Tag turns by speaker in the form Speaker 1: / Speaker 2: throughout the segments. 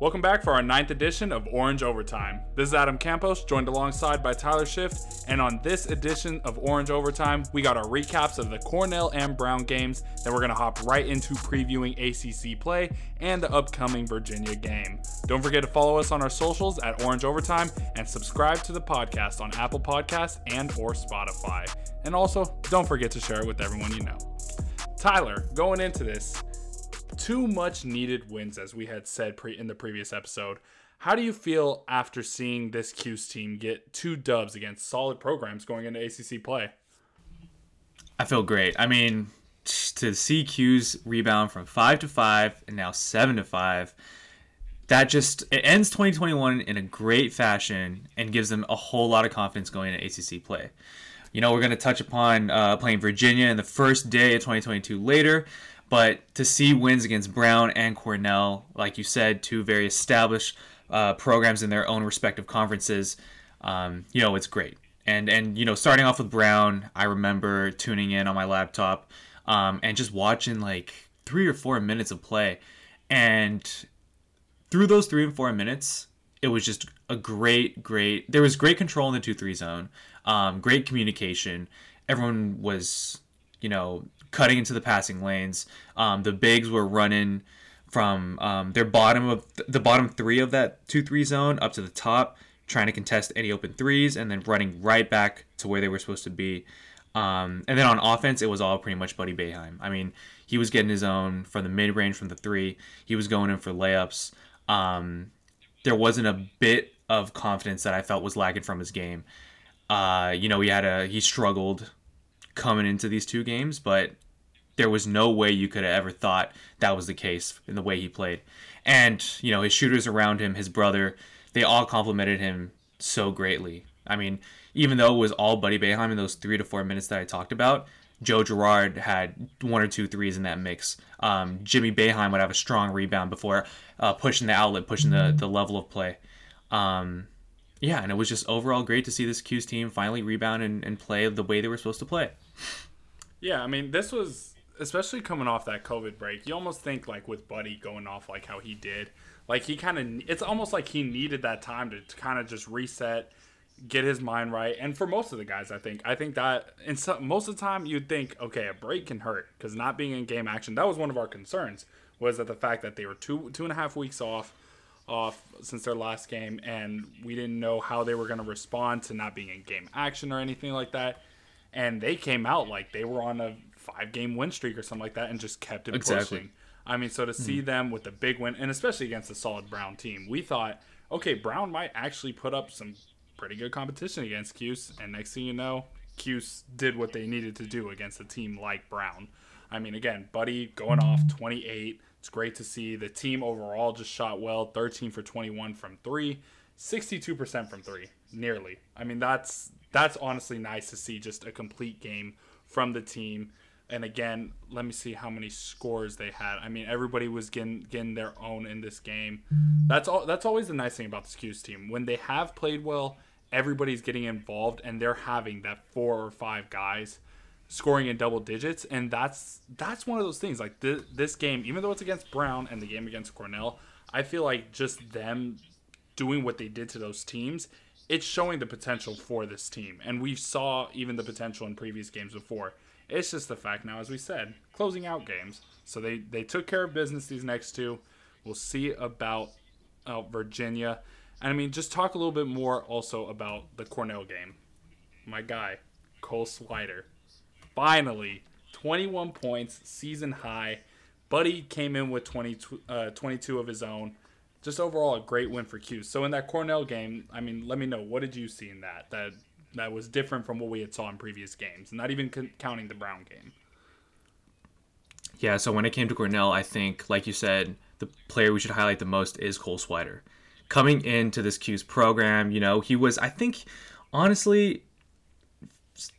Speaker 1: Welcome back for our ninth edition of Orange Overtime. This is Adam Campos, joined alongside by Tyler Schiff, and on this edition of Orange Overtime, we got our recaps of the Cornell and Brown games. Then we're gonna hop right into previewing ACC play and the upcoming Virginia game. Don't forget to follow us on our socials at Orange Overtime and subscribe to the podcast on Apple Podcasts and or Spotify. And also, don't forget to share it with everyone you know. Tyler, going into this, two much needed wins, as we had said pre- in the previous episode. How do you feel after seeing this Cuse team get two dubs against solid programs going into ACC play?
Speaker 2: I feel great. I mean, to see Cuse rebound from five to five and now seven to five, that just it ends 2021 in a great fashion and gives them a whole lot of confidence going into ACC play. You know, we're going to touch upon uh, playing Virginia in the first day of 2022 later. But to see wins against Brown and Cornell, like you said, two very established uh, programs in their own respective conferences, um, you know, it's great. And and you know, starting off with Brown, I remember tuning in on my laptop um, and just watching like three or four minutes of play, and through those three and four minutes, it was just a great, great. There was great control in the two three zone, um, great communication. Everyone was, you know, cutting into the passing lanes. Um, the bigs were running from um, their bottom of the bottom three of that two three zone up to the top, trying to contest any open threes, and then running right back to where they were supposed to be. Um, and then on offense, it was all pretty much Buddy Boeheim. I mean, he was getting his own from the mid range from the three. He was going in for layups. Um, there wasn't a bit of confidence that I felt was lacking from his game. Uh, you know, he had a he struggled coming into these two games, but there was no way you could have ever thought that was the case in the way he played. And, you know, his shooters around him, his brother, they all complimented him so greatly. I mean, even though it was all Buddy Boeheim in those three to four minutes that I talked about, Joe Girard had one or two threes in that mix. Um, Jimmy Boeheim would have a strong rebound before uh, pushing the outlet, pushing the, the level of play. Um, yeah, and it was just overall great to see this Cuse team finally rebound and, and play the way they were supposed to play.
Speaker 1: Yeah, I mean, this was especially coming off that COVID break, you almost think like with Buddy going off like how he did, like he kind of it's almost like he needed that time to, kind of just reset, get his mind right. And for most of the guys, I think I think that in some, most of the time you'd think okay, a break can hurt because not being in game action that was one of our concerns was that the fact that they were two two and a half weeks off off since their last game and we didn't know how they were going to respond to not being in game action or anything like that and they came out like they were on a five game win streak or something like that and just kept it exactly. pushing. I mean, so to see mm them with a big win, and especially against a solid Brown team, we thought, okay, Brown might actually put up some pretty good competition against Cuse. And next thing you know, Cuse did what they needed to do against a team like Brown. I mean, again, Buddy going off 28. It's great to see. The team overall just shot well 13 for 21 from three, 62% from three, nearly. I mean, that's that's honestly nice to see just a complete game from the team and again, let me see how many scores they had. I mean, everybody was getting getting their own in this game. That's all. That's always the nice thing about the Cuse team. When they have played well, everybody's getting involved, and they're having that four or five guys scoring in double digits, and that's that's one of those things. Like th- this game, even though it's against Brown and the game against Cornell, I feel like just them doing what they did to those teams it's showing the potential for this team. And we saw even the potential in previous games before. It's just the fact now, as we said, closing out games. So they, they took care of business these next two. We'll see about uh, Virginia. And I mean, just talk a little bit more also about the Cornell game. My guy, Cole Swider. Finally, 21 points, season high. Buddy came in with 20, uh, 22 of his own. Just overall, a great win for Q. So in that Cornell game, I mean, let me know what did you see in that that that was different from what we had saw in previous games, not even c- counting the Brown game.
Speaker 2: Yeah, so when it came to Cornell, I think, like you said, the player we should highlight the most is Cole Swider. Coming into this Cuse program, you know, he was, I think, honestly,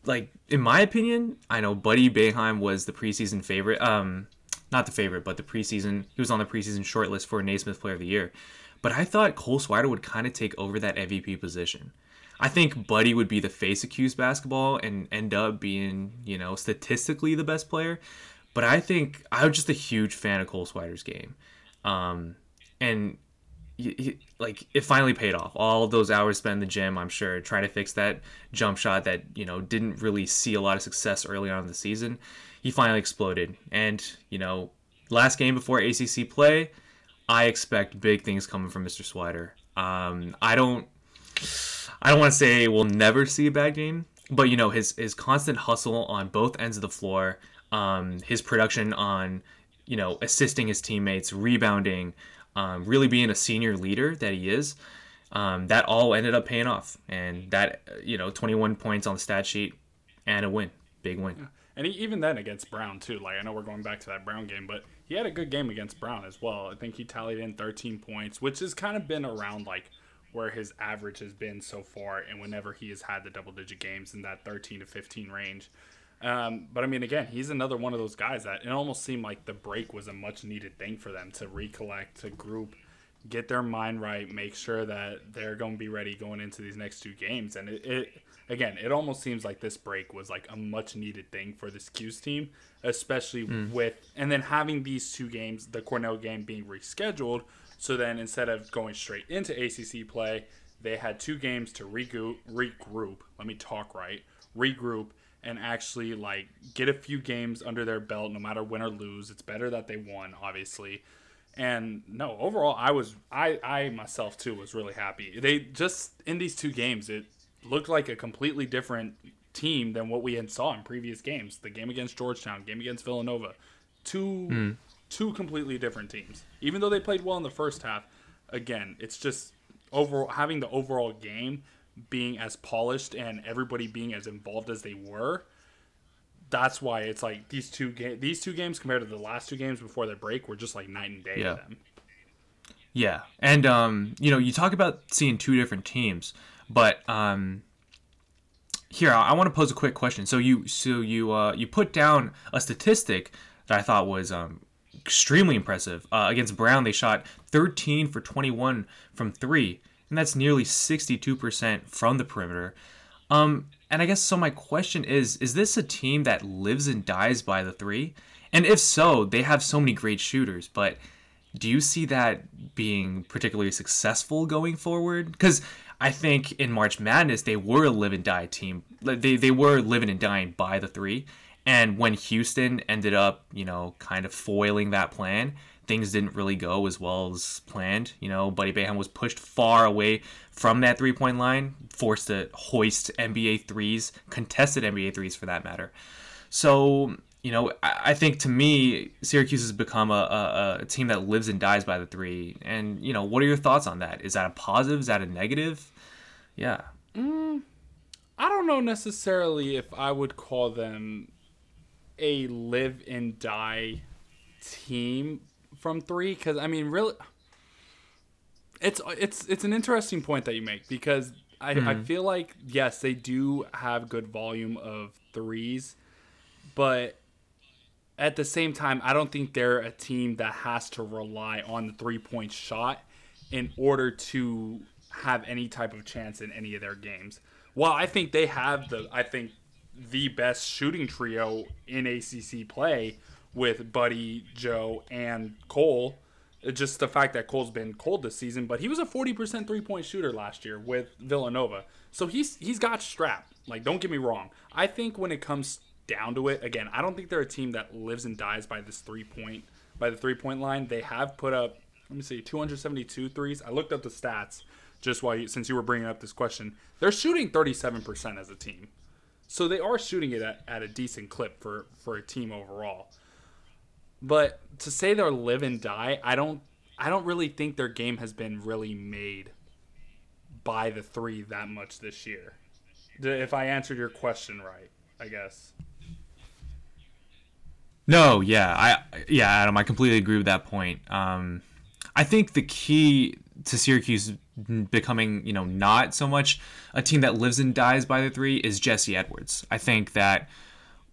Speaker 2: like in my opinion, I know Buddy Boeheim was the preseason favorite. Um, not the favorite, but the preseason. He was on the preseason shortlist for Naismith Player of the Year. But I thought Cole Swider would kind of take over that MVP position. I think Buddy would be the face of basketball and end up being, you know, statistically the best player. But I think I'm just a huge fan of Cole Swider's game. Um, and he, he, like it finally paid off. All those hours spent in the gym, I'm sure, trying to fix that jump shot that you know didn't really see a lot of success early on in the season. He finally exploded, and you know, last game before ACC play, I expect big things coming from Mr. Swider. Um, I don't, I don't want to say we'll never see a bad game, but you know his his constant hustle on both ends of the floor, um, his production on, you know, assisting his teammates, rebounding um, really being a senior leader that he is, um, that all ended up paying off. And that, you know, 21 points on the stat sheet and a win. Big win. Yeah.
Speaker 1: And he, even then against Brown, too. Like, I know we're going back to that Brown game, but he had a good game against Brown as well. I think he tallied in 13 points, which has kind of been around, like, where his average has been so far. And whenever he has had the double digit games in that 13 to 15 range. Um, but I mean, again, he's another one of those guys that it almost seemed like the break was a much needed thing for them to recollect, to group, get their mind right, make sure that they're going to be ready going into these next two games. And it, it again, it almost seems like this break was like a much needed thing for this Cuse team, especially mm. with, and then having these two games, the Cornell game being rescheduled. So then instead of going straight into ACC play, they had two games to regroup, regroup. Let me talk right. Regroup and actually like get a few games under their belt no matter win or lose it's better that they won obviously and no overall i was i i myself too was really happy they just in these two games it looked like a completely different team than what we had saw in previous games the game against georgetown game against villanova two mm. Two completely different teams even though they played well in the first half again it's just overall having the overall game being as polished and everybody being as involved as they were that's why it's like these two ga- these two games compared to the last two games before the break were just like night and day yeah. to them.
Speaker 2: Yeah, and um, you know, you talk about seeing two different teams, but um, here I, I want to pose a quick question. So you so you uh, you put down a statistic that I thought was um, extremely impressive. Uh, against Brown, they shot 13 for 21 from three and that's nearly 62% from the perimeter. Um, and I guess so. My question is: Is this a team that lives and dies by the three? And if so, they have so many great shooters, but do you see that being particularly successful going forward? Because I think in March Madness they were a live and die team. They they were living and dying by the three. And when Houston ended up, you know, kind of foiling that plan, things didn't really go as well as planned. You know, Buddy Boeheim was pushed far away from that three point line, forced to hoist NBA threes, contested NBA threes for that matter. So, you know, I, think to me, Syracuse has become a, a, a, team that lives and dies by the three. And, you know, what are your thoughts on that? Is that a positive? Is that a negative? Yeah.
Speaker 1: Mm, I don't know necessarily if I would call them a live and die team from three because I mean, really, it's it's it's an interesting point that you make because I, mm. I hmm. feel like yes, they do have good volume of threes, but at the same time, I don't think they're a team that has to rely on the three point shot in order to have any type of chance in any of their games. While I think they have the, I think the best shooting trio in ACC play with Buddy, Joe, and Cole. Uh, just the fact that Cole's been cold this season, but he was a 40% three point shooter last year with Villanova. So he's he's got strap. Like, don't get me wrong. I think when it comes down to it, again, I don't think they're a team that lives and dies by this three point by the three point line. They have put up, let me see, 272 threes. I looked up the stats just while you, since you were bringing up this question. They're shooting 37% as a team. So they are shooting it at, at a decent clip for, for a team overall. But to say they're live and die, I don't I don't really think their game has been really made by the three that much this year. If I answered your question right, I guess.
Speaker 2: No, yeah, I yeah, Adam, I completely agree with that point. Um, I think the key to Syracuse becoming, you know, not so much a team that lives and dies by the three is Jesse Edwards. I think that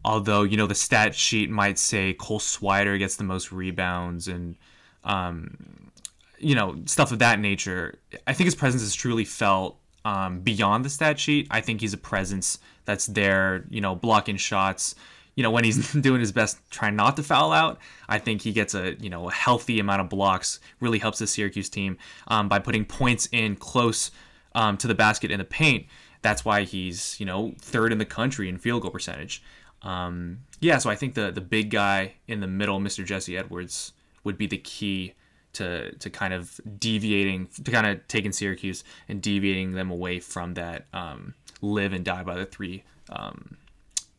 Speaker 2: although you know the stat sheet might say Cole Swider gets the most rebounds and um, you know stuff of that nature. I think his presence is truly felt um, beyond the stat sheet. I think he's a presence that's there, you know, blocking shots, you know, when he's doing his best trying not to foul out, I think he gets a you know a healthy amount of blocks. Really helps the Syracuse team um, by putting points in close um, to the basket in the paint. That's why he's you know third in the country in field goal percentage. Um, yeah, so I think the the big guy in the middle, Mr. Jesse Edwards, would be the key to to kind of deviating to kind of taking Syracuse and deviating them away from that um, live and die by the three um,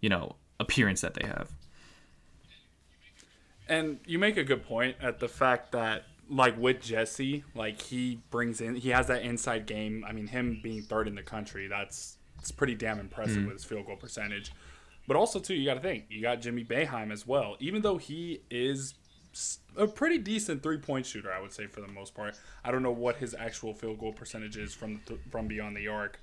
Speaker 2: you know appearance that they have.
Speaker 1: And you make a good point at the fact that like with Jesse, like he brings in he has that inside game. I mean, him being third in the country, that's it's pretty damn impressive mm with his field goal percentage. But also too, you got to think you got Jimmy Boeheim as well. Even though he is a pretty decent three point shooter, I would say for the most part. I don't know what his actual field goal percentage is from th- from beyond the arc,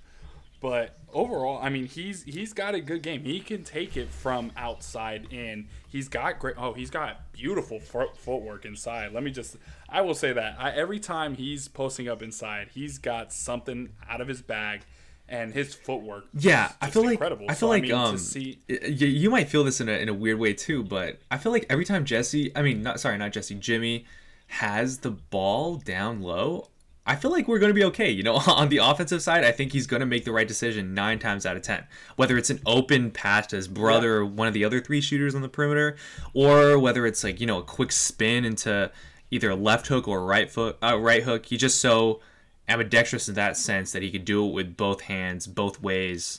Speaker 1: but overall, I mean, he's he's got a good game. He can take it from outside in. He's got great. Oh, he's got beautiful footwork inside. Let me just. I will say that I, every time he's posting up inside, he's got something out of his bag and his footwork.
Speaker 2: Yeah, I feel incredible. like I feel so, like I mean, um, see... you, you might feel this in a in a weird way too, but I feel like every time Jesse, I mean, not sorry, not Jesse, Jimmy has the ball down low. I feel like we're going to be okay. You know, on the offensive side, I think he's going to make the right decision nine times out of ten. Whether it's an open pass to his brother, or one of the other three shooters on the perimeter, or whether it's like you know a quick spin into either a left hook or a right foot, uh, right hook. He's just so ambidextrous in that sense that he could do it with both hands, both ways.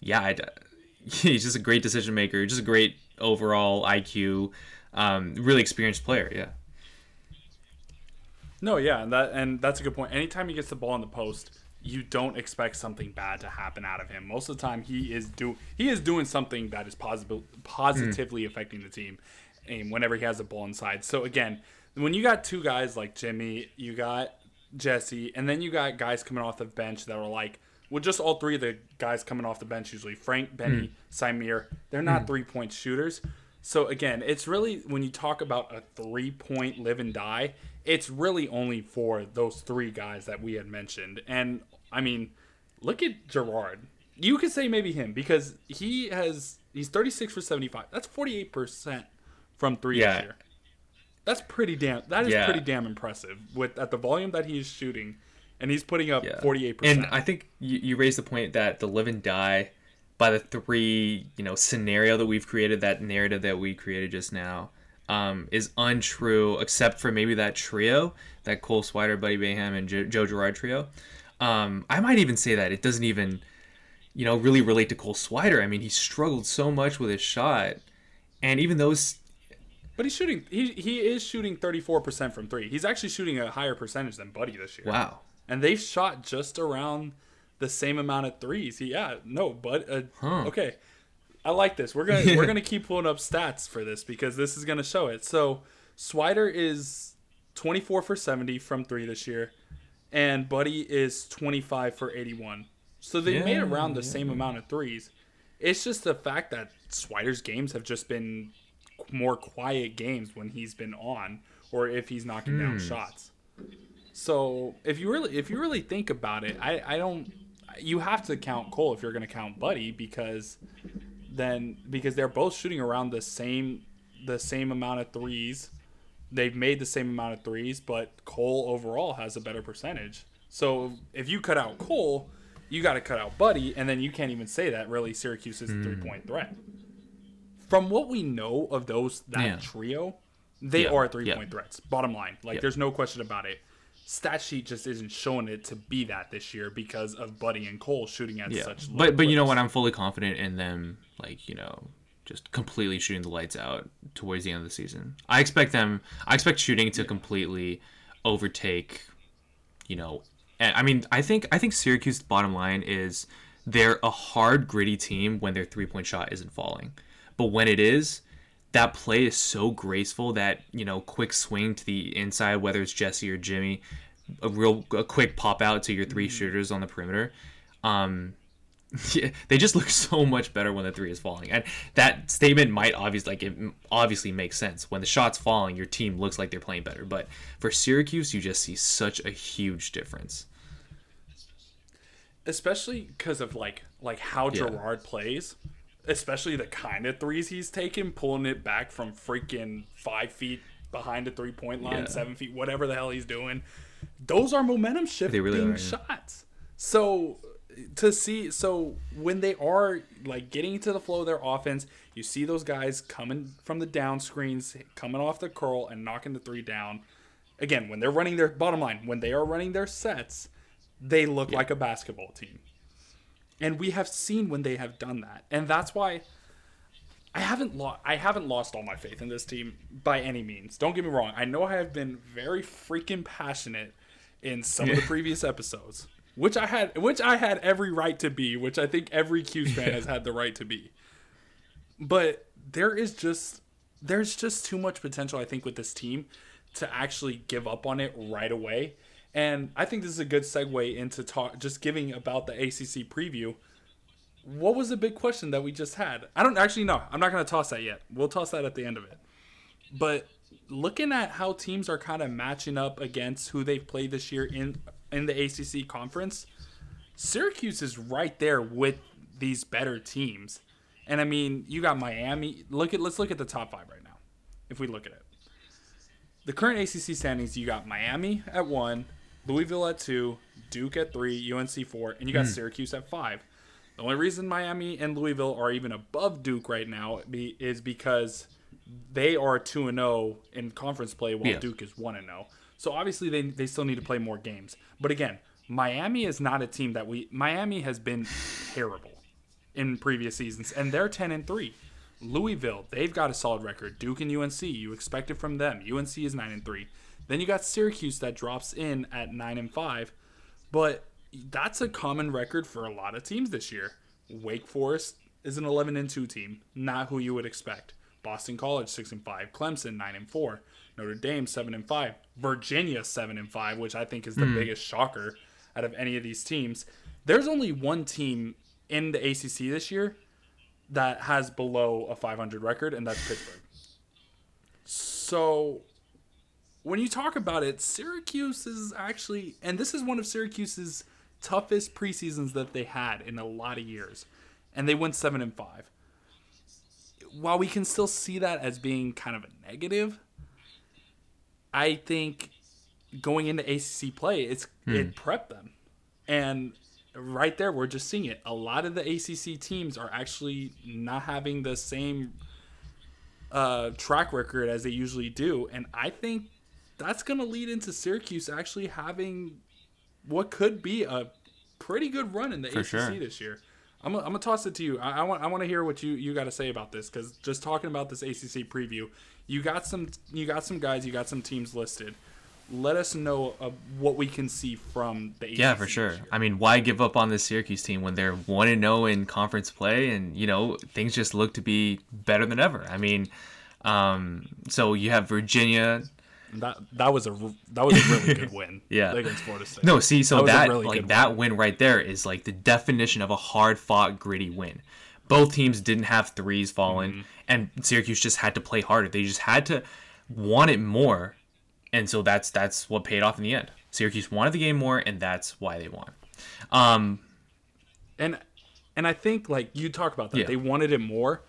Speaker 2: Yeah, I'd, he's just a great decision maker, just a great overall IQ, um, really experienced player. Yeah.
Speaker 1: No, yeah, and that and that's a good point. Anytime he gets the ball in the post, you don't expect something bad to happen out of him. Most of the time, he is do he is doing something that is positive positively mm. affecting the team, and whenever he has the ball inside. So again, when you got two guys like Jimmy, you got Jesse, and then you got guys coming off the bench that are like, well, just all three of the guys coming off the bench usually Frank, Benny, mm. They're not mm. three point shooters. So again, it's really when you talk about a three point live and die, it's really only for those three guys that we had mentioned. And I mean, look at Girard. You could say maybe him because he has he's 36 for 75. That's 48% from three yeah. this year. That's pretty damn. That is yeah. pretty damn impressive with at the volume that he is shooting, and he's putting up forty eight percent.
Speaker 2: And I think you, you raised the point that the live and die by the three you know scenario that we've created, that narrative that we created just now, um, is untrue except for maybe that trio, that Cole Swider, Buddy Boeheim, and jo- Joe Girard trio. Um, I might even say that it doesn't even, you know, really relate to Cole Swider. I mean, he struggled so much with his shot, and even those
Speaker 1: but he's shooting. He he is shooting thirty four percent from three. He's actually shooting a higher percentage than Buddy this year.
Speaker 2: Wow.
Speaker 1: And they've shot just around the same amount of threes. He, yeah, no, but uh, huh. okay. I like this. We're gonna we're gonna keep pulling up stats for this because this is gonna show it. So Swider is twenty four for seventy from three this year, and Buddy is twenty five for eighty one. So they yeah, made around the yeah. same amount of threes. It's just the fact that Swider's games have just been more quiet games when he's been on or if he's knocking hmm. down shots. So if you really if you really think about it, I, I don't you have to count Cole if you're gonna count Buddy because then because they're both shooting around the same the same amount of threes. They've made the same amount of threes, but Cole overall has a better percentage. So if you cut out Cole, you got to cut out Buddy, and then you can't even say that really Syracuse is a hmm. three point threat from what we know of those that yeah. trio, they yeah. are three yeah. point threats. Bottom line, like there's no question about it. Stat sheet just isn't showing it to be that this year because of Buddy and Cole shooting at such.
Speaker 2: but but you know what? I'm fully confident in them. Like you know, just completely shooting the lights out towards the end of the season. I expect them. I expect shooting to completely overtake. You know, and I mean, I think I think Syracuse. Bottom line is they're a hard, gritty team when their three point shot isn't falling. But when it is, that play is so graceful that you know quick swing to the inside, whether it's Jesse or Jimmy, a real a quick pop out to your three mm-hmm. shooters on the perimeter. Um, yeah, they just look so much better when the three is falling, and that statement might obviously like it obviously makes sense. When the shot's falling, your team looks like they're playing better. But for Syracuse, you just see such a huge difference,
Speaker 1: especially because of like like how yeah. Girard plays especially the kind of threes he's taking, pulling it back from freaking five feet behind the three point line,
Speaker 2: Yeah.
Speaker 1: seven feet, whatever the hell he's doing. Those are momentum shifting
Speaker 2: really are, yeah.
Speaker 1: shots. So to see, so when they are like getting into the flow of their offense, you see those guys coming from the down screens, coming off the curl and knocking the three down. Again, when they're running their bottom line, when they are running their sets, they look like a basketball team. And we have seen when they have done that. And that's why I haven't lost I haven't lost all my faith in this team by any means. Don't get me wrong. I know I have been very freaking passionate in some of the previous episodes, which I had which I had every right to be, which I think every Cuse fan has had the right to be. But there is just there's just too much potential I think with this team to actually give up on it right away. And I think this is a good segue into talk just giving about the ACC preview what was the big question that we just had? I don't actually know. I'm not going to toss that yet. We'll toss that at the end of it. But looking at how teams are kind of matching up against who they've played this year in in the ACC conference, Syracuse is right there with these better teams. And I mean, you got Miami. Look at let's look at the top 5 right now. If we look at it. The current ACC standings, you got Miami at 1, Louisville at 2, Duke at 3, UNC 4, and you got hmm. Syracuse at 5. The only reason Miami and Louisville are even above Duke right now be, is because they are 2 and 0 in conference play while
Speaker 2: Yeah.
Speaker 1: Duke is 1 and 0. So obviously they they still need to play more games. But again, Miami is not a team that we Miami has been terrible in previous seasons and they're 10 and 3. Louisville, they've got a solid record. Duke and UNC, you expect it from them. UNC is 9 and 3. Then you got Syracuse that drops in at 9 and 5. But that's a common record for a lot of teams this year. Wake Forest is an 11 and 2 team, not who you would expect. Boston College 6 and 5, Clemson 9 and 4, Notre Dame 7 and 5, Virginia 7 and 5, which I think is the hmm. biggest shocker out of any of these teams. There's only one team in the ACC this year that has below a 500 record and that's Pittsburgh. So when you talk about it, Syracuse is actually, and this is one of Syracuse's toughest preseasons that they had in a lot of years, and they went seven and five. While we can still see that as being kind of a negative, I think going into ACC play, it's it prepped them, and right there we're just seeing it. A lot of the ACC teams are actually not having the same uh, track record as they usually do, and I think that's going to lead into Syracuse actually having what could be a pretty good run in the
Speaker 2: For
Speaker 1: ACC
Speaker 2: sure.
Speaker 1: this year. I'm, gonna- toss it to you. I, I want I want to hear what you, you got to say about this because just talking about this ACC preview, you got some you got some guys, you got some teams listed. Let us know uh, what we can see from the ACC
Speaker 2: Yeah, for sure. I mean, why give up on this Syracuse team when they're one and zero in conference play, and you know things just look to be better than ever. I mean, um, so you have Virginia.
Speaker 1: That that was a that was a really good win.
Speaker 2: Yeah.
Speaker 1: against Florida State.
Speaker 2: No, see, so
Speaker 1: That
Speaker 2: that,
Speaker 1: really
Speaker 2: like that win right there is like the definition of a hard fought, gritty win. Both teams didn't have threes falling,
Speaker 1: Mm-hmm.
Speaker 2: and Syracuse just had to play harder. They just had to want it more, and so that's that's what paid off in the end. Syracuse wanted the game more, and that's why they won. Um,
Speaker 1: and and I think like you talk about that
Speaker 2: Yeah.
Speaker 1: they wanted it more.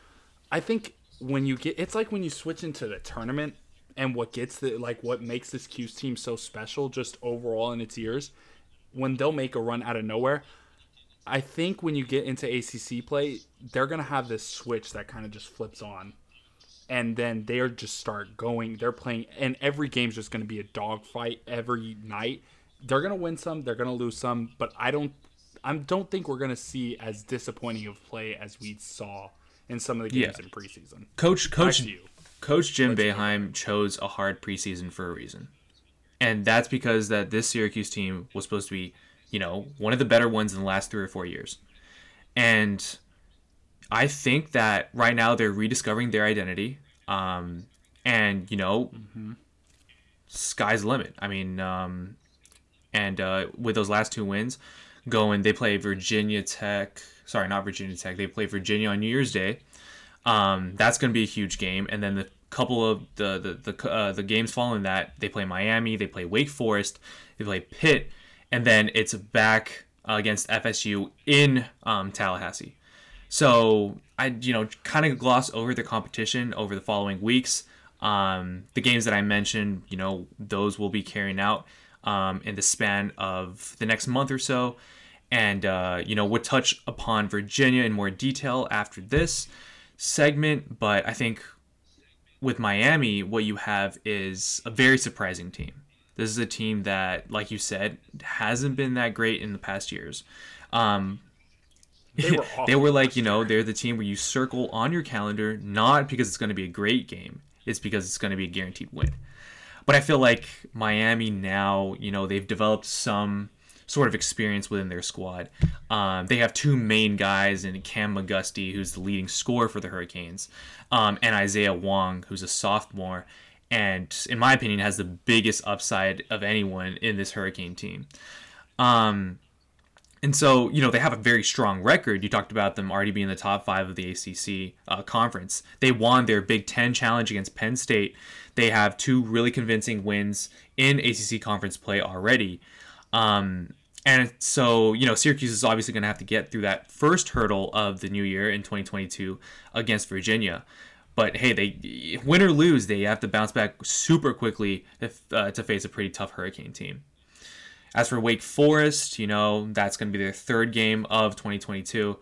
Speaker 1: I think when you get it's like when you switch into the tournament and what gets the like what makes this Cuse team so special just overall in its years when they'll make a run out of nowhere. I think when you get into ACC play, they're gonna have this switch that kind of just flips on, and then they're just start going. They're playing, and every game's just gonna be a dogfight every night. They're gonna win some, they're gonna lose some, but I don't, I don't think we're gonna see as disappointing of play as we saw in some of the games
Speaker 2: Yeah.
Speaker 1: in preseason.
Speaker 2: Coach Coach. Coach Jim
Speaker 1: hear
Speaker 2: chose a hard preseason for a reason, and that's because that this Syracuse team was supposed to be, you know, one of the better ones in the last three or four years, and I think that right now they're rediscovering their identity, um, and you know, sky's the limit. I mean, um, and uh, with those last two wins, going they play Virginia Tech. Sorry, not Virginia Tech. They play Virginia on New Year's Day. Um, that's going to be a huge game. And then the couple of the the the, uh, the games following that, they play Miami, they play Wake Forest, they play Pitt, and then it's back uh, against FSU in um, Tallahassee. So I, you know, kind of gloss over the competition over the following weeks. Um, the games that I mentioned, you know, those will be carrying out um, in the span of the next month or so. And, uh, you know, we'll touch upon Virginia in more detail after this segment. But I think with Miami, what you have is a very surprising team. This is a team that, like you said, hasn't been that great in the past years. Um, they were, they were like, you know, they're the team where you circle on your calendar, not because it's going to be a great game, it's because it's going to be a guaranteed win. But I feel like Miami now, you know, they've developed some sort of experience within their squad. Um, they have two main guys in Cam McGusty, who's the leading scorer for the Hurricanes, um, and Isaiah Wong, who's a sophomore, and in my opinion has the biggest upside of anyone in this Hurricane team. Um, and so, you know, they have a very strong record. You talked about them already being in the top five of the ACC uh, conference. They won their Big Ten challenge against Penn State. They have two really convincing wins in ACC conference play already. Um, and so, you know, Syracuse is obviously going to have to get through that first hurdle of the new year in 2022 against Virginia. But hey, they win or lose, they have to bounce back super quickly if, uh, to face a pretty tough Hurricane team. As for Wake Forest, you know, that's going to be their third game of 2022.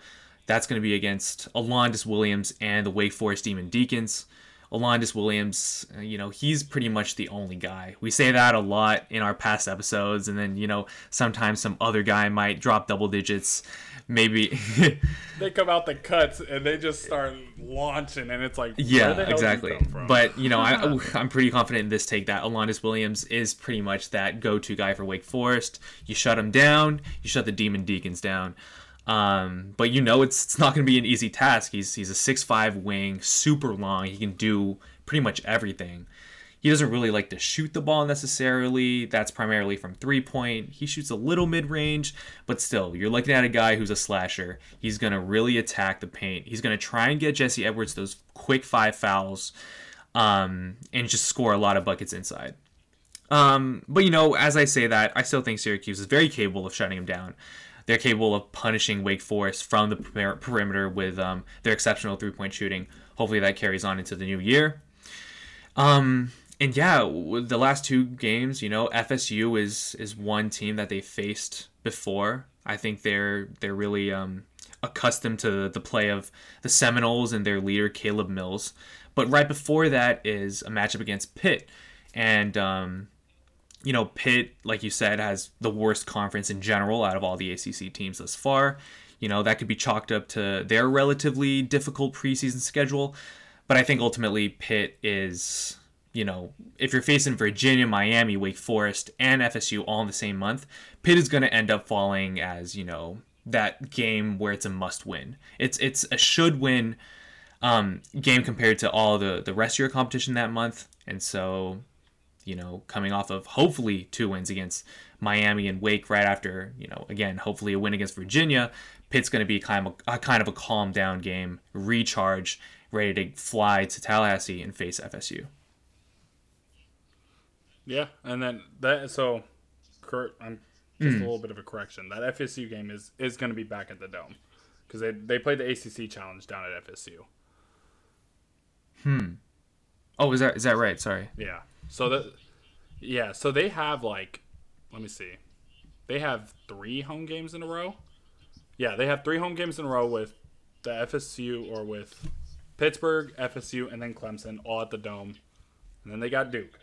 Speaker 2: That's going to be against Alondes Williams and the Wake Forest Demon Deacons. Alondes Williams, uh, you know, he's pretty much the only guy. We say that a lot in our past episodes, and then, you know, sometimes some other guy might drop double digits. Maybe
Speaker 1: they come out the cuts and they just start launching, and it's like,
Speaker 2: yeah, exactly. But you know, I, I'm pretty confident in this take that Alondes Williams is pretty much that go-to guy for Wake Forest. You shut him down, you shut the Demon Deacons down. Um, but you know it's, it's not going to be an easy task. He's he's a six five wing, super long. He can do pretty much everything. He doesn't really like to shoot the ball necessarily. That's primarily from three point. He shoots a little mid range, but still, you're looking at a guy who's a slasher. He's going to really attack the paint. He's going to try and get Jesse Edwards those quick five fouls um, and just score a lot of buckets inside. Um, but you know, as I say that, I still think Syracuse is very capable of shutting him down they're capable of punishing Wake Forest from the perimeter with um, their exceptional three point shooting. Hopefully that carries on into the new year. Um, and yeah, the last two games, you know, FSU is is one team that they faced before. I think they're they're really um, accustomed to the play of the Seminoles and their leader Caleb Mills. But right before that is a matchup against Pitt, and um, you know, Pitt, like you said, has the worst conference in general out of all the ACC teams thus far. You know, that could be chalked up to their relatively difficult preseason schedule. But I think ultimately Pitt is, you know, if you're facing Virginia, Miami, Wake Forest, and FSU all in the same month, Pitt is going to end up falling as, you know, that game where it's a must win. It's it's a should win um, game compared to all the, the rest of your competition that month. And so you know, coming off of hopefully two wins against Miami and Wake right after, you know, again, hopefully a win against Virginia. Pitt's going to be kind of a, kind of a calm down game, recharge, ready to fly to Tallahassee and face FSU.
Speaker 1: Yeah, and then that so, Kurt, I'm just mm. a little bit of a correction. That FSU game is is going to be back at the Dome because they they played the ACC challenge down at FSU.
Speaker 2: Hmm. Oh, is that is that right? Sorry.
Speaker 1: Yeah. So that, yeah. So they have like, let me see, they have three home games in a row. Yeah, they have three home games in a row with the FSU or with Pittsburgh, FSU, and then Clemson, all at the Dome, and then they got Duke.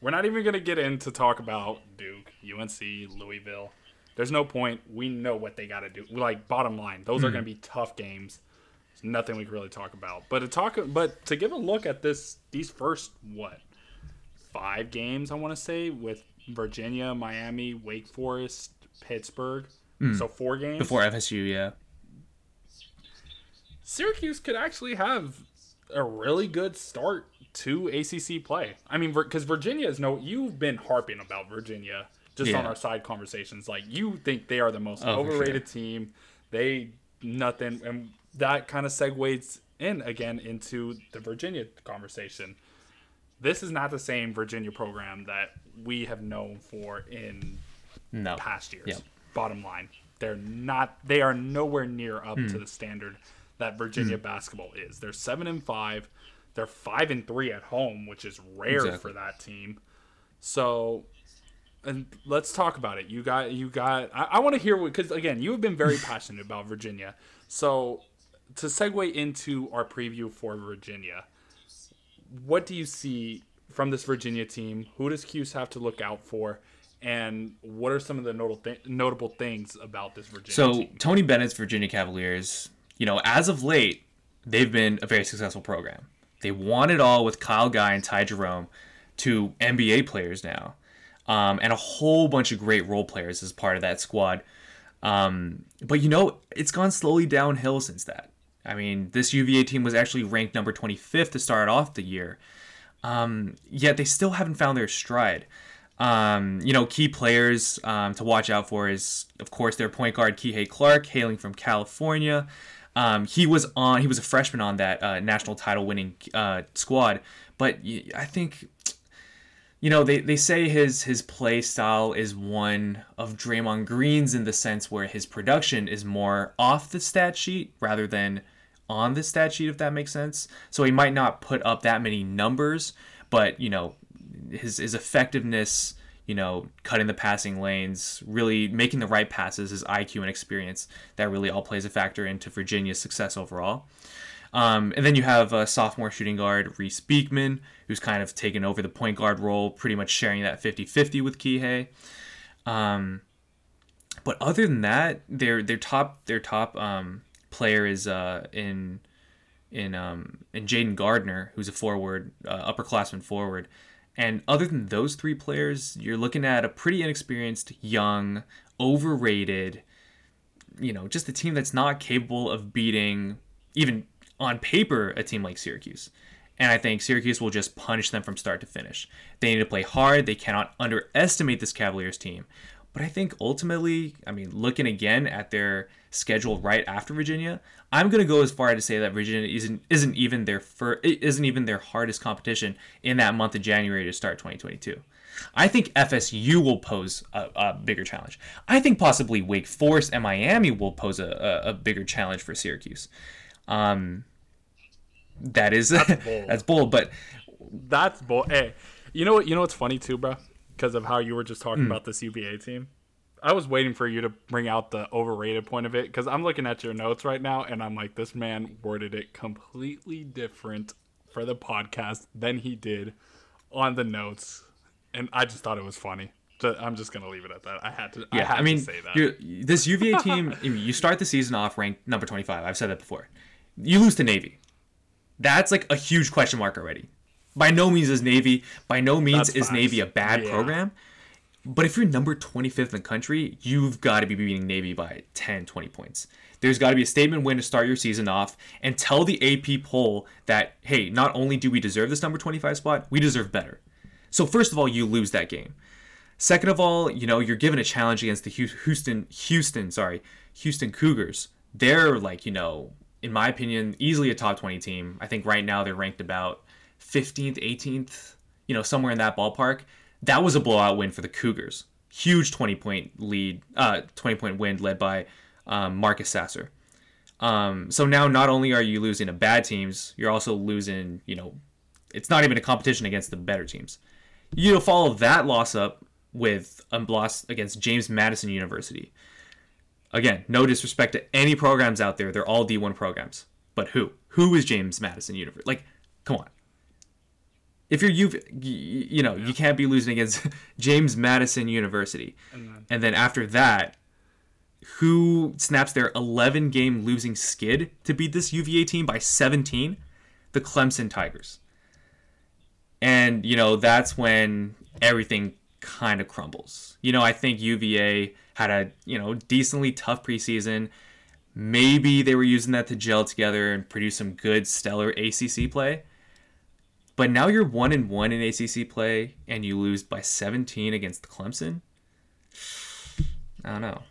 Speaker 1: We're not even gonna get into talk about Duke, UNC, Louisville. There's no point. We know what they got to do. Like bottom line, those mm-hmm. are gonna be tough games. There's nothing we can really talk about. But to talk, but to give a look at this, these first what five games, I want to say, with Virginia, Miami, Wake Forest, Pittsburgh. Mm. So four games
Speaker 2: before FSU. Yeah,
Speaker 1: Syracuse could actually have a really good start to ACC play. I mean, because Virginia is no. You've been harping about Virginia just yeah. on our side conversations. Like you think they are the most oh, overrated sure. team. They nothing, and that kind of segues in again into the Virginia conversation this is not the same Virginia program that we have known for in no. past years. Yep. Bottom line, they're not. They are nowhere near up mm. to the standard that Virginia mm. basketball is. They're seven and five. They're five and three at home, which is rare exactly. for that team. So, and let's talk about it. You got, you got. I, I want to hear because again, you have been very passionate about Virginia. So, to segue into our preview for Virginia, what do you see from this Virginia team? Who does Cuse have to look out for? And what are some of the notable th- notable things about this Virginia
Speaker 2: so,
Speaker 1: team?
Speaker 2: Tony Bennett's Virginia Cavaliers, you know, as of late, they've been a very successful program. They won it all with Kyle Guy and Ty Jerome, two NBA players now, um, and a whole bunch of great role players as part of that squad. Um, but you know, it's gone slowly downhill since that. I mean, this UVA team was actually ranked number 25th to start off the year. Um, yet they still haven't found their stride. Um, you know, key players um, to watch out for is, of course, their point guard Kihei Clark, hailing from California. Um, he was on. He was a freshman on that uh, national title-winning uh, squad, but I think, you know, they, they say his his play style is one of Draymond Green's in the sense where his production is more off the stat sheet rather than on the stat sheet, if that makes sense. So he might not put up that many numbers, but you know, his his effectiveness, you know, cutting the passing lanes, really making the right passes, his IQ and experience, that really all plays a factor into Virginia's success overall. Um, and then you have a sophomore shooting guard, Reece Beekman, who's kind of taken over the point guard role, pretty much sharing that 50 50 with Kihei. Um, but other than that, their their top their top um, player is uh, in in um, in Jayden Gardner, who's a forward, uh, upperclassman forward. And other than those three players, you're looking at a pretty inexperienced, young, overrated, you know, just a team that's not capable of beating, even on paper, a team like Syracuse. And I think Syracuse will just punish them from start to finish. They need to play hard. They cannot underestimate this Cavaliers team. But I think ultimately, I mean, looking again at their schedule right after Virginia, I'm going to go as far as to say that Virginia isn't isn't even their fir- isn't even their hardest competition in that month of January to start 2022. I think FSU will pose a, a bigger challenge. I think possibly Wake Forest and Miami will pose a, a, a bigger challenge for Syracuse. Um, that is that's bold. that's bold, but
Speaker 1: that's bold. Hey, you know what? You know what's funny too, bro? because of how you were just talking mm. about this UVA team. I was waiting for you to bring out the overrated point of it because I'm looking at your notes right now and I'm like, this man worded it completely different for the podcast than he did on the notes, and I just thought it was funny. I'm just gonna leave it at that. I had to. Yeah, I, I
Speaker 2: mean,
Speaker 1: say that.
Speaker 2: this UVA team, you start the season off ranked number 25. I've said that before. You lose to Navy. That's like a huge question mark already. By no means is Navy, by no means That's is. Navy a bad yeah. program. But if you're number 25th in the country, you've got to be beating Navy by 10, 20 points. There's got to be a statement win to start your season off and tell the AP poll that, hey, not only do we deserve this number 25 spot, we deserve better. So, first of all, you lose that game. Second of all, you know, you're given a challenge against the Houston, Houston, sorry, Houston Cougars. They're like, you know, in my opinion, easily a top 20 team. I think right now they're ranked about 15th, 18th, you know, somewhere in that ballpark. That was a blowout win for the Cougars. Huge 20 point lead, uh, 20 point win led by um, Marcus Sasser. Um, so now not only are you losing to bad teams, you're also losing, you know, it's not even a competition against the better teams. You follow that loss up with a loss against James Madison University. Again, no disrespect to any programs out there, they're all D1 programs. But who? Who is James Madison University? Like, come on if you're you you know yeah. you can't be losing against James Madison University, and then, and then after that, who snaps their 11 game losing skid to beat this UVA team by 17? The Clemson Tigers. And you know that's when everything kind of crumbles. You know I think UVA had a you know decently tough preseason. Maybe they were using that to gel together and produce some good stellar ACC play but now you're one and one in ACC play, and you lose by 17 against Clemson. I don't know.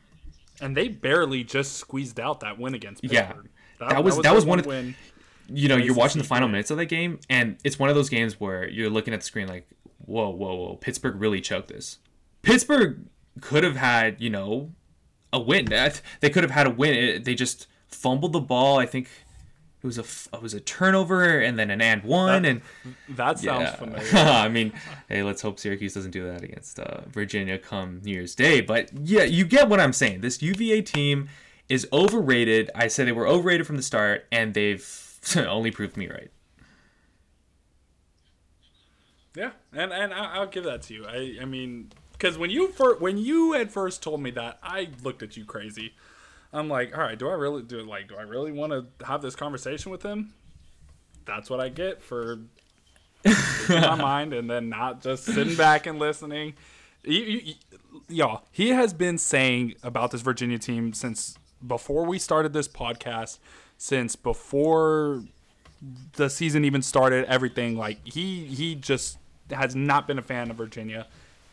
Speaker 1: And they barely just squeezed out that win against
Speaker 2: Pittsburgh. Yeah, that, that was that was, that was one of win. You know, you're watching the final minutes of that game, and it's one of those games where you're looking at the screen like, whoa, whoa, whoa, Pittsburgh really choked this. Pittsburgh could have had, you know, a win. They could have had a win. They just fumbled the ball. I think it was a it was a turnover and then an and one
Speaker 1: that,
Speaker 2: and
Speaker 1: that sounds yeah. familiar.
Speaker 2: I mean, hey, let's hope Syracuse doesn't do that against uh, Virginia come New Year's Day. But yeah, you get what I'm saying. This UVA team is overrated. I said they were overrated from the start, and they've only proved me right.
Speaker 1: Yeah, and and I'll give that to you. I I mean, because when you first, when you had first told me that, I looked at you crazy. I'm like, all right, do I really do like do I really want to have this conversation with him? That's what I get for my mind and then not just sitting back and listening. You, you, y'all, he has been saying about this Virginia team since before we started this podcast, since before the season even started. Everything like he he just has not been a fan of Virginia,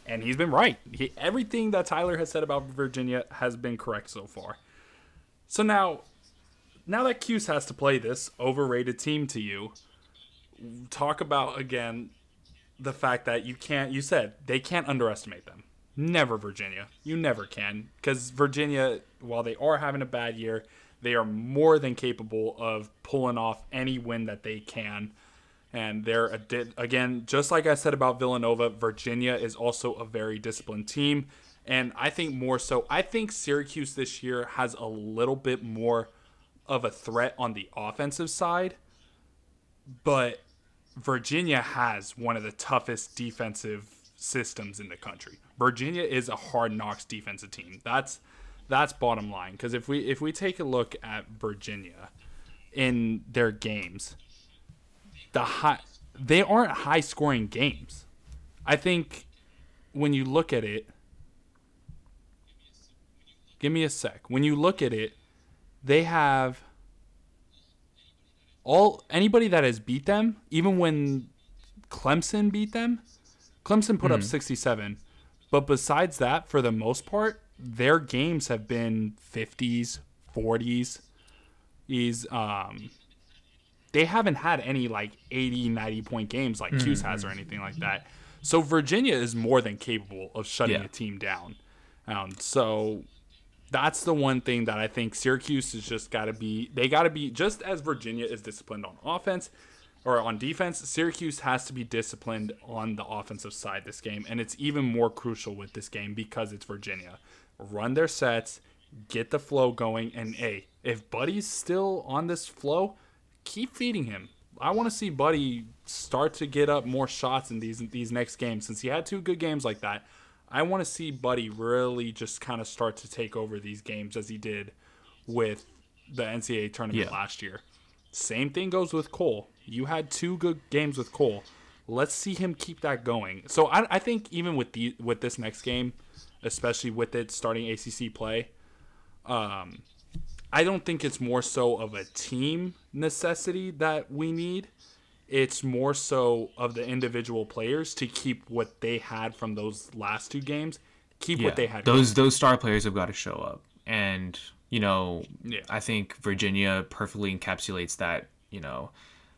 Speaker 1: and he's been right. He, everything that Tyler has said about Virginia has been correct so far. So now, now that Cuse has to play this overrated team to you, talk about again the fact that you can't. You said they can't underestimate them. Never Virginia. You never can because Virginia, while they are having a bad year, they are more than capable of pulling off any win that they can. And they're again, just like I said about Villanova, Virginia is also a very disciplined team. And I think more so, I think Syracuse this year has a little bit more of a threat on the offensive side. But Virginia has one of the toughest defensive systems in the country. Virginia is a hard knocks defensive team. That's that's bottom line. Because if we if we take a look at Virginia in their games, the high they aren't high scoring games. I think when you look at it, Give me a sec. When you look at it, they have all anybody that has beat them, even when Clemson beat them, Clemson put mm-hmm. up 67. But besides that, for the most part, their games have been 50s, 40s. Is um they haven't had any like 80, 90 point games like mm-hmm. Cuse has or anything like that. So Virginia is more than capable of shutting yeah. a team down. Um, so that's the one thing that I think Syracuse has just got to be. They got to be just as Virginia is disciplined on offense or on defense. Syracuse has to be disciplined on the offensive side this game, and it's even more crucial with this game because it's Virginia. Run their sets, get the flow going, and a if Buddy's still on this flow, keep feeding him. I want to see Buddy start to get up more shots in these these next games since he had two good games like that. I want to see Buddy really just kind of start to take over these games as he did with the NCAA tournament yeah. last year. Same thing goes with Cole. You had two good games with Cole. Let's see him keep that going. So I, I think even with the with this next game, especially with it starting ACC play, um, I don't think it's more so of a team necessity that we need it's more so of the individual players to keep what they had from those last two games, keep yeah, what they had.
Speaker 2: Those those star players have got to show up, and you know, yeah. I think Virginia perfectly encapsulates that. You know,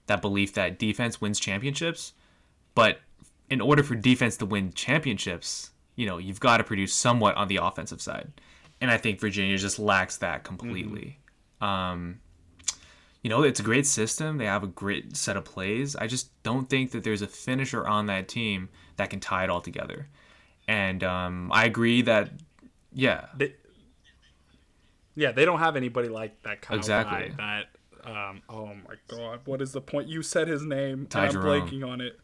Speaker 2: that belief that defense wins championships, but in order for defense to win championships, you know, you've got to produce somewhat on the offensive side, and I think Virginia just lacks that completely. Mm-hmm. Um, you know, it's a great system. They have a great set of plays. I just don't think that there's a finisher on that team that can tie it all together. And um, I agree that, yeah.
Speaker 1: They, yeah, they don't have anybody like that kind exactly. of guy that, um, oh my God, what is the point? You said his name, Ty I'm blanking on it.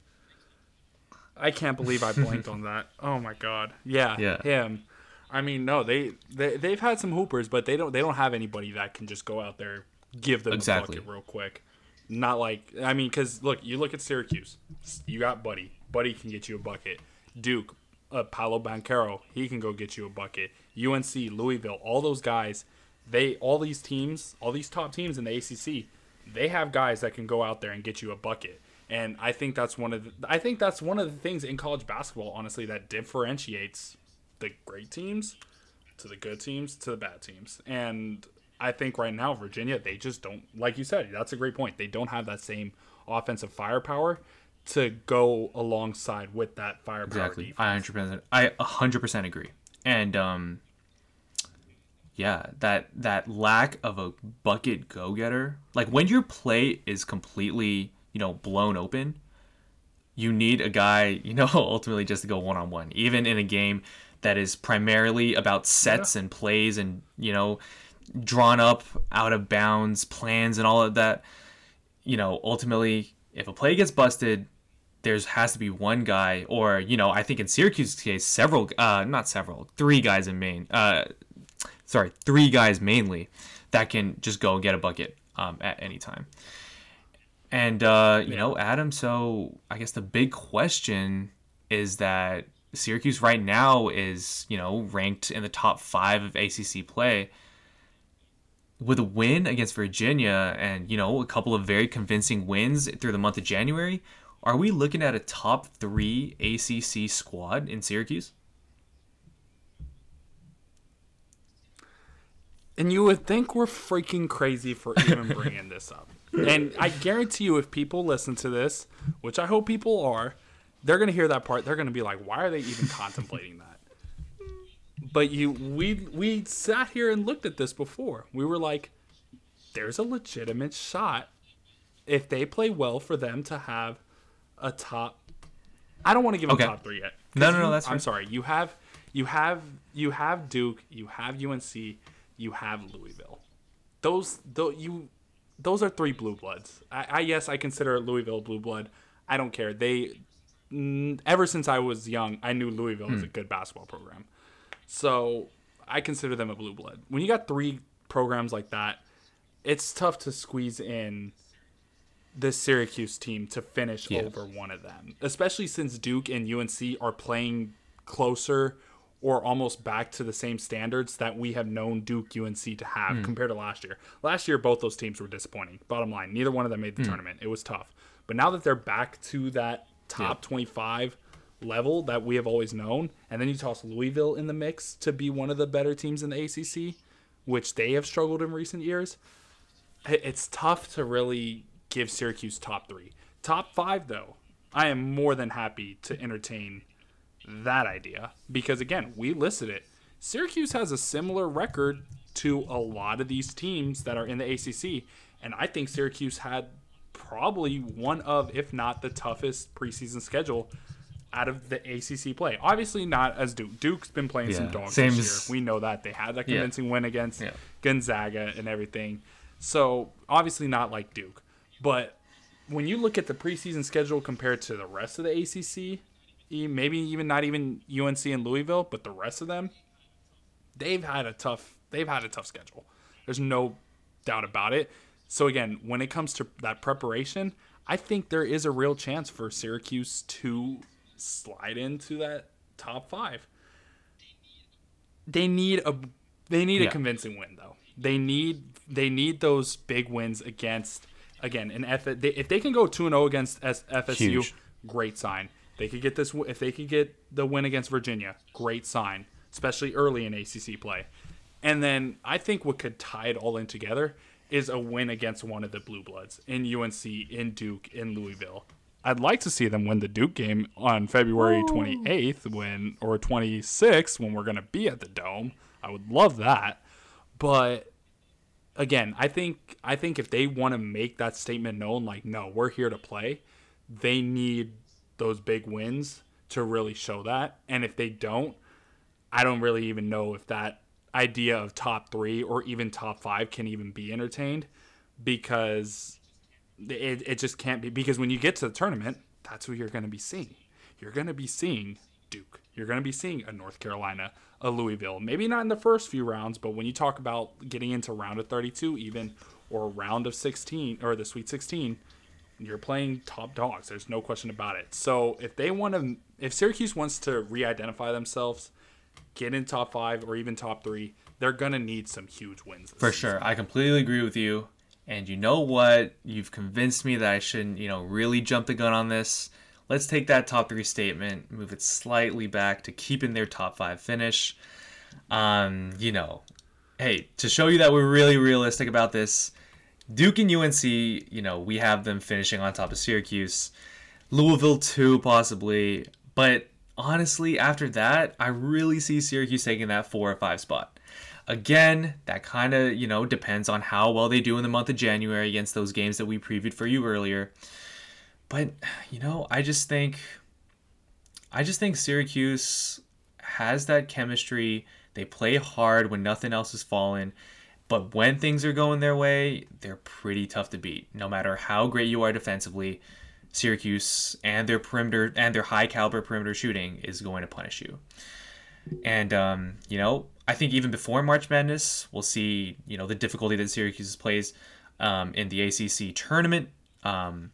Speaker 1: I can't believe I blanked on that. Oh my God. Yeah, yeah. him. I mean, no, they, they they've had some hoopers, but they don't they don't have anybody that can just go out there give them exactly. a bucket real quick. Not like I mean, because look, you look at Syracuse. You got Buddy. Buddy can get you a bucket. Duke, uh, Paolo Banchero, he can go get you a bucket. UNC, Louisville, all those guys. They all these teams, all these top teams in the ACC, they have guys that can go out there and get you a bucket. And I think that's one of the, I think that's one of the things in college basketball, honestly, that differentiates the great teams to the good teams to the bad teams. And I think right now Virginia they just don't like you said that's a great point they don't have that same offensive firepower to go alongside with that firepower.
Speaker 2: Exactly, defense. I hundred percent I hundred percent agree. And um, yeah, that that lack of a bucket go getter, like when your play is completely, you know, blown open, you need a guy, you know, ultimately just to go one on one, even in a game that is primarily about sets yeah. and plays and you know, drawn up out of bounds plans and all of that. You know, ultimately, if a play gets busted, there's has to be one guy, or you know, I think in Syracuse's case, several, uh, not several, three guys in Maine, uh, sorry, three guys mainly that can just go and get a bucket um, at any time. And uh, you yeah. know, Adam. So I guess the big question is that Syracuse right now is you know ranked in the top five of ACC play. With a win against Virginia and you know a couple of very convincing wins through the month of January, are we looking at a top three ACC squad in Syracuse?
Speaker 1: And you would think we're freaking crazy for even bringing this up. And I guarantee you, if people listen to this, which I hope people are, they're gonna hear that part. They're gonna be like, "Why are they even contemplating that?" But you, we, we sat here and looked at this before. We were like, "There's a legitimate shot if they play well for them to have a top. I don't want to give them top three yet.
Speaker 2: No, no, no. That's
Speaker 1: I'm sorry. You have you have you have Duke. You have UNC. You have Louisville. Those though you those are three blue bloods. I, I yes I consider Louisville blue blood. I don't care. They ever since I was young, I knew Louisville was a hmm. good basketball program. So I consider them a blue blood. When you got three programs like that, it's tough to squeeze in this Syracuse team to finish yeah. over one of them, especially since Duke and UNC are playing closer or almost back to the same standards that we have known Duke UNC to have mm. compared to last year. Last year, both those teams were disappointing. Bottom line, neither one of them made the mm. tournament. It was tough. But now that they're back to that top yeah. 25 level that we have always known, and then you toss Louisville in the mix to be one of the better teams in the ACC, which they have struggled in recent years, it's tough to really give Syracuse top three. Top five, though, I am more than happy to entertain that idea because, again, we listed it. Syracuse has a similar record to a lot of these teams that are in the ACC, and I think Syracuse had probably one of, if not the toughest preseason schedule out of the ACC play. Obviously, not as Duke. Duke's been playing yeah, some dogs this year. We know that they had that convincing yeah. win against yeah. Gonzaga and everything. So obviously not like Duke. But when you look at the preseason schedule compared to the rest of the ACC, maybe even not even UNC and Louisville, but the rest of them, they've had a tough they've had a tough schedule. There's no doubt about it. So again, when it comes to that preparation, I think there is a real chance for Syracuse to slide into that top 5. They need a they need yeah. a convincing win though. They need they need those big wins against again, an F if they can go two and zero oh against FSU, Huge. great sign. They could get this if they could get the win against Virginia, great sign, especially early in ACC play. And then I think what could tie it all in together is a win against one of the Blue Bloods in UNC, in Duke, in Louisville. I'd like to see them win the Duke game on February 28th when or 26th when we're going to be at the Dome. I would love that. But again, I think I think if they want to make that statement known, like no, we're here to play, they need those big wins to really show that. And if they don't, I don't really even know if that idea of top three or even top five can even be entertained because it, it just can't be. Because when you get to the tournament, that's who you're going to be seeing. You're going to be seeing Duke. You're going to be seeing a North Carolina, a Louisville. Maybe not in the first few rounds, but when you talk about getting into round of 32 even or round of 16 or the Sweet 16, you're playing top dogs. There's no question about it. So if they want to, if Syracuse wants to re-identify themselves, get in top five or even top three, they're gonna need some huge wins.
Speaker 2: For season. sure, I completely agree with you. And you know what? You've convinced me that I shouldn't, you know, really jump the gun on this. Let's take that top three statement, move it slightly back to keeping their top five finish. Um, you know, hey, to show you that we're really realistic about this, Duke and UNC, you know, we have them finishing on top of Syracuse. Louisville too, possibly. But honestly, after that, I really see Syracuse taking that four or five spot. Again, that kind of, you know, depends on how well they do in the month of January against those games that we previewed for you earlier. But, you know, I just think I just think Syracuse has that chemistry. They play hard when nothing else is falling. But when things are going their way, they're pretty tough to beat. No matter how great you are defensively, Syracuse and their perimeter and their high caliber perimeter shooting is going to punish you. And um, you know, I think even before March Madness, we'll see you know the difficulty that Syracuse plays um, in the ACC tournament. Um,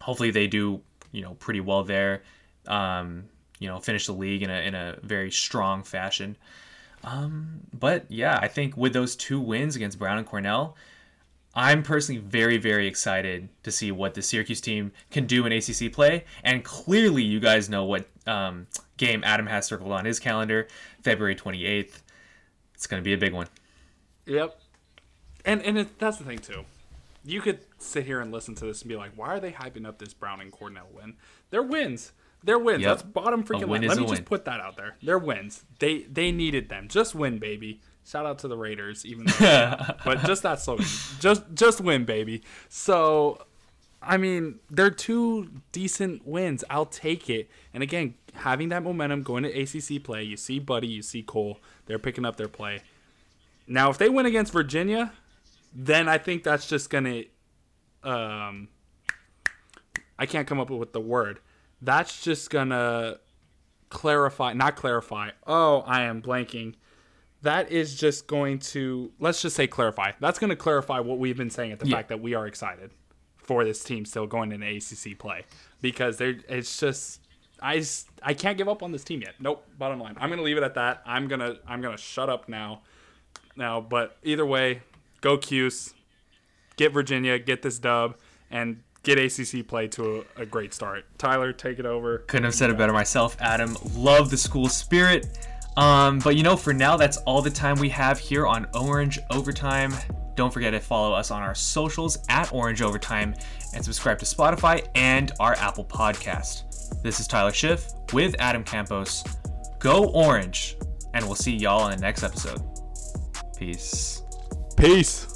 Speaker 2: hopefully, they do you know pretty well there. Um, you know, finish the league in a in a very strong fashion. Um, but yeah, I think with those two wins against Brown and Cornell, I'm personally very, very excited to see what the Syracuse team can do in ACC play. And clearly, you guys know what um, game Adam has circled on his calendar February 28th. It's going to be a big one.
Speaker 1: Yep. And and it, that's the thing too. You could sit here and listen to this and be like, "Why are they hyping up this Brown and Cornell win? They're wins. They're wins. Yep. That's bottom freaking line. Let me just win. put that out there. They're wins. They they needed them. Just win, baby. Shout out to the Raiders, even though, but just that slogan. Just just win, baby. So, I mean, they're two decent wins. I'll take it. And again, having that momentum going to ACC play, you see Buddy, you see Cole. They're picking up their play. Now, if they win against Virginia, then I think that's just gonna. Um, I can't come up with the word. That's just gonna clarify, not clarify. Oh, I am blanking that is just going to let's just say clarify. That's going to clarify what we've been saying at the yeah. fact that we are excited for this team still going into ACC play because they it's just I I can't give up on this team yet. Nope. Bottom line, I'm going to leave it at that. I'm gonna I'm gonna shut up now. Now, but either way, go Cuse, get Virginia, get this dub, and get ACC play to a, a, great start. Tyler, take it over.
Speaker 2: Couldn't have said it better myself, Adam. Love the school spirit. Um, but you know, for now, that's all the time we have here on Orange Overtime. Don't forget to follow us on our socials at Orange Overtime and subscribe to Spotify and our Apple Podcast. This is Tyler Schiff with Adam Campos. Go Orange, and we'll see y'all in the next episode. Peace.
Speaker 1: Peace.